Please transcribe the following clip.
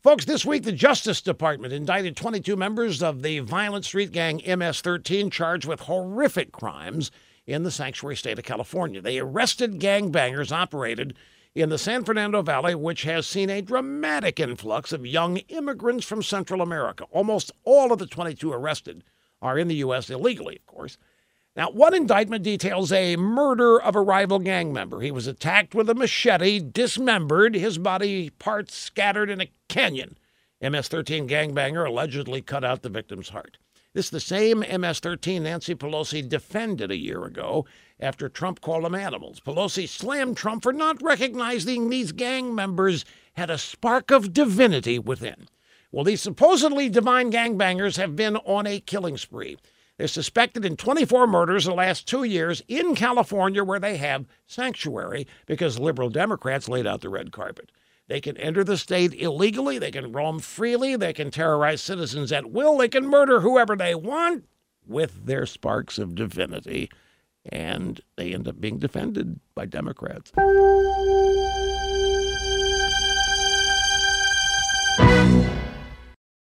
Folks, this week the Justice Department indicted 22 members of the violent street gang MS 13 charged with horrific crimes in the sanctuary state of California. They arrested gangbangers operated in the San Fernando Valley, which has seen a dramatic influx of young immigrants from Central America. Almost all of the 22 arrested are in the U.S. illegally, of course. Now, one indictment details a murder of a rival gang member. He was attacked with a machete, dismembered, his body parts scattered in a canyon. MS 13 gangbanger allegedly cut out the victim's heart. This is the same MS 13 Nancy Pelosi defended a year ago after Trump called them animals. Pelosi slammed Trump for not recognizing these gang members had a spark of divinity within. Well, these supposedly divine gangbangers have been on a killing spree. They're suspected in 24 murders in the last two years in California, where they have sanctuary because liberal Democrats laid out the red carpet. They can enter the state illegally, they can roam freely, they can terrorize citizens at will, they can murder whoever they want with their sparks of divinity. And they end up being defended by Democrats.